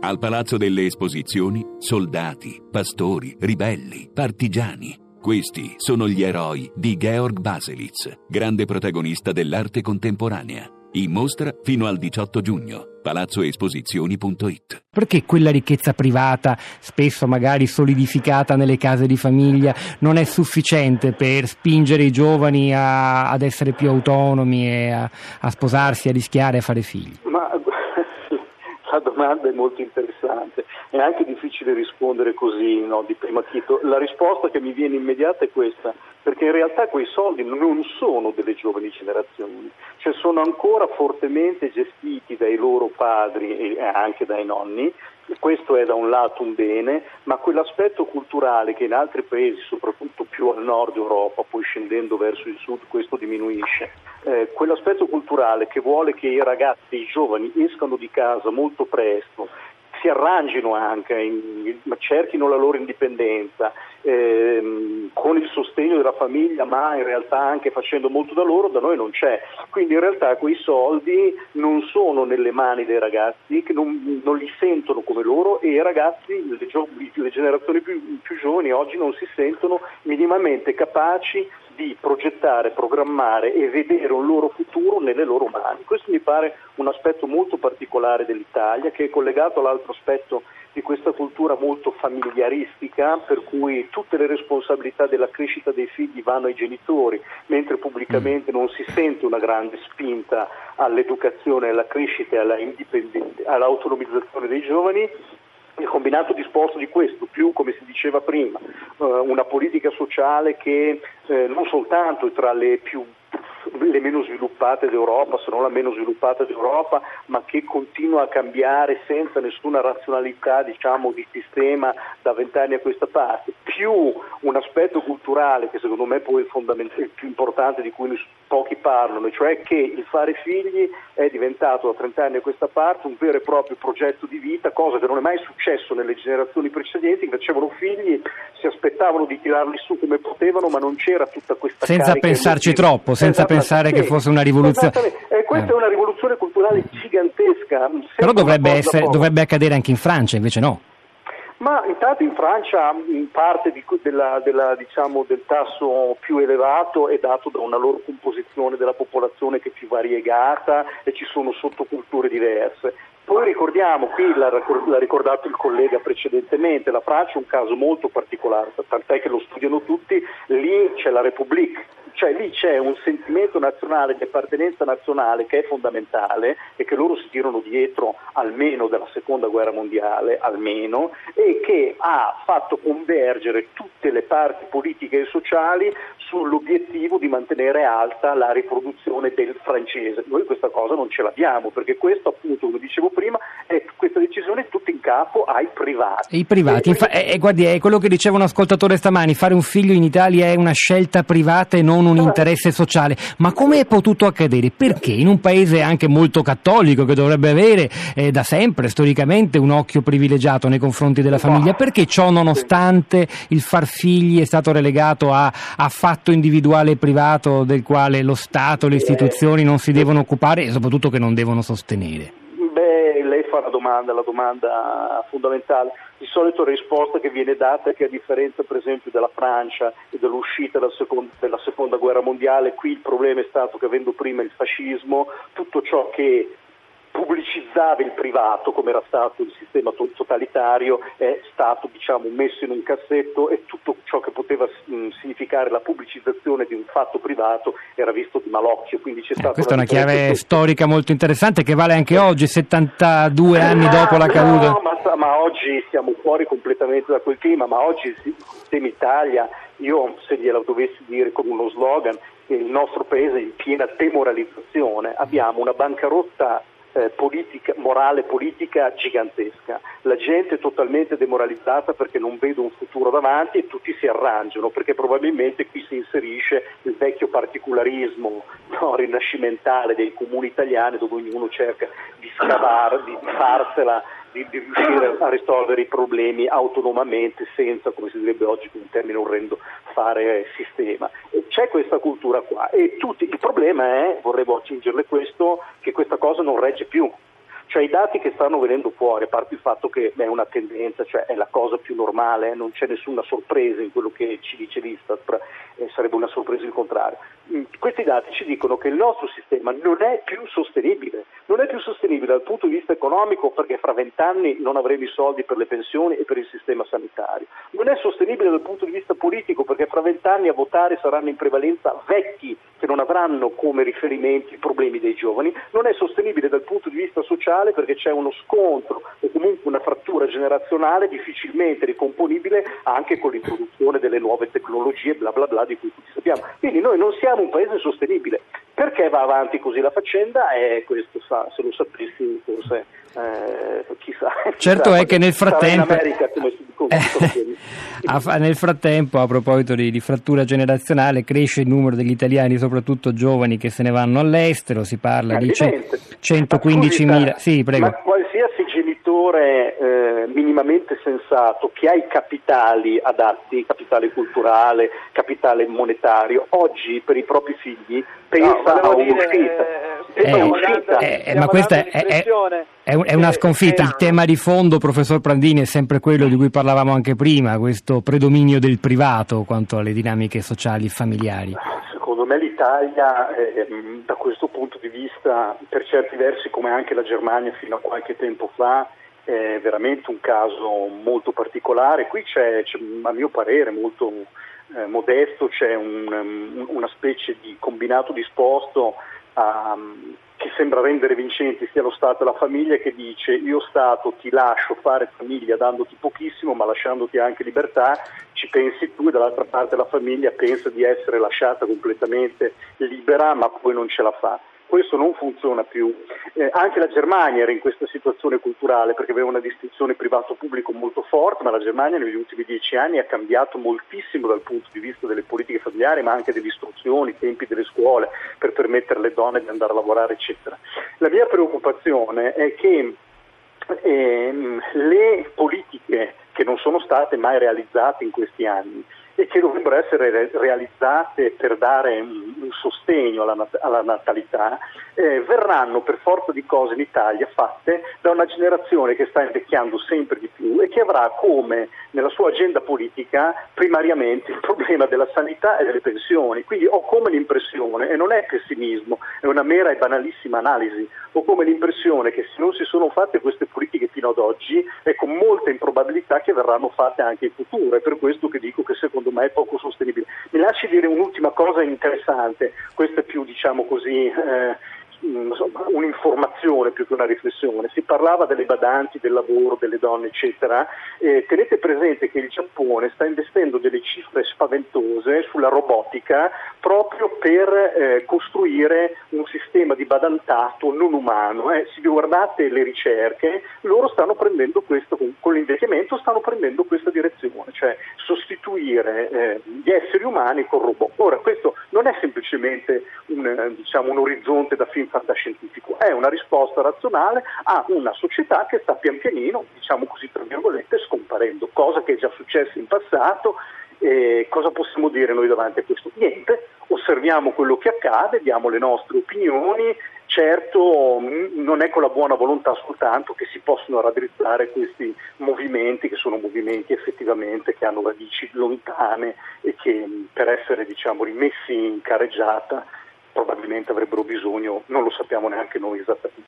Al Palazzo delle Esposizioni, soldati, pastori, ribelli, partigiani. Questi sono gli eroi di Georg Baselitz, grande protagonista dell'arte contemporanea. In mostra fino al 18 giugno. palazzoesposizioni.it Perché quella ricchezza privata, spesso magari solidificata nelle case di famiglia, non è sufficiente per spingere i giovani a, ad essere più autonomi a, a sposarsi, a rischiare, a fare figli? Ma domanda è molto interessante, è anche difficile rispondere così no, di primo acchito. La risposta che mi viene immediata è questa, perché in realtà quei soldi non sono delle giovani generazioni, cioè sono ancora fortemente gestiti dai loro padri e anche dai nonni questo è da un lato un bene, ma quell'aspetto culturale che in altri paesi, soprattutto più al nord Europa, poi scendendo verso il sud, questo diminuisce. Eh, quell'aspetto culturale che vuole che i ragazzi, i giovani escano di casa molto presto, si arrangino anche, in, cerchino la loro indipendenza ehm, con il sostegno della famiglia, ma in realtà anche facendo molto da loro, da noi non c'è. Quindi in realtà quei soldi non sono nelle mani dei ragazzi, che non, non li sentono come loro e i ragazzi, le, le generazioni più, più giovani oggi non si sentono minimamente capaci di progettare, programmare e vedere un loro futuro nelle loro mani. Questo mi pare un aspetto molto particolare dell'Italia che è collegato all'altro aspetto di questa cultura molto familiaristica per cui tutte le responsabilità della crescita dei figli vanno ai genitori, mentre pubblicamente non si sente una grande spinta all'educazione, alla crescita e alla all'autonomizzazione dei giovani il combinato disposto di questo, più come si diceva prima, eh, una politica sociale che eh, non soltanto è tra le più le meno sviluppate d'Europa, se non la meno sviluppata d'Europa, ma che continua a cambiare senza nessuna razionalità diciamo, di sistema da vent'anni a questa parte, più un aspetto culturale che secondo me poi è il più importante di cui pochi parlano, cioè che il fare figli è diventato da 30 anni a questa parte un vero e proprio progetto di vita, cosa che non è mai successo nelle generazioni precedenti, che facevano figli, si aspettavano di tirarli su come potevano, ma non c'era tutta questa Senza pensarci troppo, senza pensare che fosse una rivoluzione. E questa eh. è una rivoluzione culturale gigantesca. Però dovrebbe, essere, dovrebbe accadere anche in Francia, invece no. Ma intanto in Francia parte di, della, della, diciamo, del tasso più elevato è dato da una loro composizione della popolazione che è più variegata e ci sono sottoculture diverse. Poi ricordiamo, qui l'ha, l'ha ricordato il collega precedentemente, la Francia è un caso molto particolare, tant'è che lo studiano tutti, lì c'è la Repubblica, cioè lì c'è un sentimento nazionale di appartenenza nazionale che è fondamentale e che loro si tirano dietro almeno dalla seconda guerra mondiale, almeno, e che ha fatto convergere tutte le parti politiche e sociali sull'obiettivo di mantenere alta la riproduzione del francese. Noi questa cosa non ce l'abbiamo perché questo appunto, come dicevo prima, è, questa decisione è tutta in capo ai privati. I privati, Infa- è, è, guardi, è quello che diceva un ascoltatore stamani, fare un figlio in Italia è una scelta privata e non un interesse sociale. Ma come è potuto accadere? Perché in un paese anche molto cattolico che dovrebbe avere eh, da sempre storicamente un occhio privilegiato nei confronti della famiglia, perché ciò nonostante il far figli è stato relegato a, a fatto individuale e privato del quale lo Stato, le istituzioni non si devono occupare e soprattutto che non devono sostenere? Beh, lei fa la domanda, la domanda fondamentale. Di solito la risposta che viene data è che a differenza per esempio della Francia e dell'uscita della seconda, della seconda guerra mondiale, qui il problema è stato che avendo prima il fascismo, tutto ciò che pubblicizzava il privato, come era stato il sistema totalitario, è stato diciamo, messo in un cassetto e tutto ciò che poteva mh, mm, significare la pubblicizzazione di un fatto privato era visto di malocchio. Eh, questa è una chiave storica molto interessante che vale anche oggi, 72 anni ah, dopo la caduta. No, ma, ma, oggi siamo fuori completamente da quel clima, ma oggi il sistema Italia, io se gliela dovessi dire con uno slogan, il nostro paese è in piena demoralizzazione, abbiamo una bancarotta eh, politica, morale politica gigantesca. La gente è totalmente demoralizzata perché non vede un futuro davanti e tutti si arrangiano perché probabilmente qui si inserisce il vecchio particolarismo no, rinascimentale dei comuni italiani dove ognuno cerca di scavare, di farsela di, di, riuscire a risolvere i problemi autonomamente senza, come si direbbe oggi con un termine orrendo, fare sistema. E c'è questa cultura qua e tutti, il problema è, vorrei aggiungerle questo, che questa cosa non regge più Cioè i dati che stanno venendo fuori, a parte il fatto che è una tendenza, cioè è la cosa più normale, non c'è nessuna sorpresa in quello che ci dice l'Istat, eh, sarebbe una sorpresa il contrario. Mm, questi dati ci dicono che il nostro sistema non è più sostenibile, non è più sostenibile dal punto di vista economico perché fra vent'anni non avremo i soldi per le pensioni e per il sistema sanitario, non è sostenibile dal punto di vista politico perché fra vent'anni a votare saranno in prevalenza vecchi che non avranno come riferimenti i problemi dei giovani, non è sostenibile dal punto di vista sociale perché c'è uno scontro o comunque una frattura generazionale difficilmente ricomponibile anche con l'introduzione delle nuove tecnologie bla bla bla di cui tutti sappiamo. Quindi noi non siamo un paese sostenibile. Perché va avanti così la faccenda? E questo sa, se lo sapessi forse eh, chissà. Certo chissà, è che nel frattempo... Eh, nel frattempo, a proposito di, di, frattura generazionale, cresce il numero degli italiani, soprattutto giovani, che se ne vanno all'estero, si parla di 115.000. Sì, prego. Ma qualsiasi genitore eh, minimamente sensato che ha i capitali adatti, capitale culturale, capitale monetario, oggi per i propri figli pensa no, a un'uscita. Eh, eh, eh, ma questa è, è, è, una sconfitta. Il tema di fondo, professor Prandini, è sempre quello di cui parlavamo anche prima, questo predominio del privato quanto alle dinamiche sociali e familiari. L'Italia, ehm, da questo punto di vista, per certi versi come anche la Germania fino a qualche tempo fa, è veramente un caso molto particolare. Qui c'è, c'è a mio parere, molto eh, modesto, c'è un, um, una specie di combinato disposto um, che sembra rendere vincenti sia lo Stato che la famiglia che dice io Stato ti lascio fare famiglia dandoti pochissimo ma lasciandoti anche libertà, ci pensi tu e dall'altra parte la famiglia pensa di essere lasciata completamente libera ma poi non ce la fa questo non funziona più. Eh, anche la Germania era in questa situazione culturale perché aveva una distinzione privato-pubblico molto forte, ma la Germania negli ultimi dieci anni ha cambiato moltissimo dal punto di vista delle politiche familiari, ma anche dell'istruzione, i tempi delle scuole per permettere alle donne di andare a lavorare, eccetera. La mia preoccupazione è che ehm, le politiche che non sono state mai realizzate in questi anni e che dovrebbero essere realizzate per dare un sostegno alla, alla natalità, eh, verranno per forza di cose in Italia fatte da una generazione che sta invecchiando sempre di più e che avrà come nella sua agenda politica primariamente il problema della sanità e delle pensioni. Quindi ho come l'impressione, e non è pessimismo, è una mera e banalissima analisi, ho come l'impressione che se non si sono fatte queste politiche fino ad oggi è con molta improbabilità che verranno fatte anche in futuro. È per questo che dico che secondo me è poco sostenibile. Mi lasci dire un'ultima cosa interessante, questa è più diciamo così eh, un'informazione più che una riflessione. Si parlava delle badanti, del lavoro, delle donne, eccetera. Eh, tenete presente che il Giappone sta investendo delle cifre spaventose sulla robotica proprio per eh, costruire un sistema di badantato non umano. Eh. Se guardate le ricerche, loro stanno prendendo questo, con l'invecchiamento stanno prendendo questa direzione, cioè sostituire eh, gli esseri umani con robot. Ora, questo non è semplicemente un, diciamo, un orizzonte da film fantascientifico, è una risposta razionale a una società che sta pian pianino, diciamo così tra virgolette, scomparendo, cosa che è già successa in passato. E cosa possiamo dire noi davanti a questo? Niente, osserviamo quello che accade, diamo le nostre opinioni, certo non è con la buona volontà soltanto che si possono raddrizzare questi movimenti che sono movimenti effettivamente che hanno radici lontane e che per essere diciamo, rimessi in careggiata probabilmente avrebbero bisogno, non lo sappiamo neanche noi esattamente.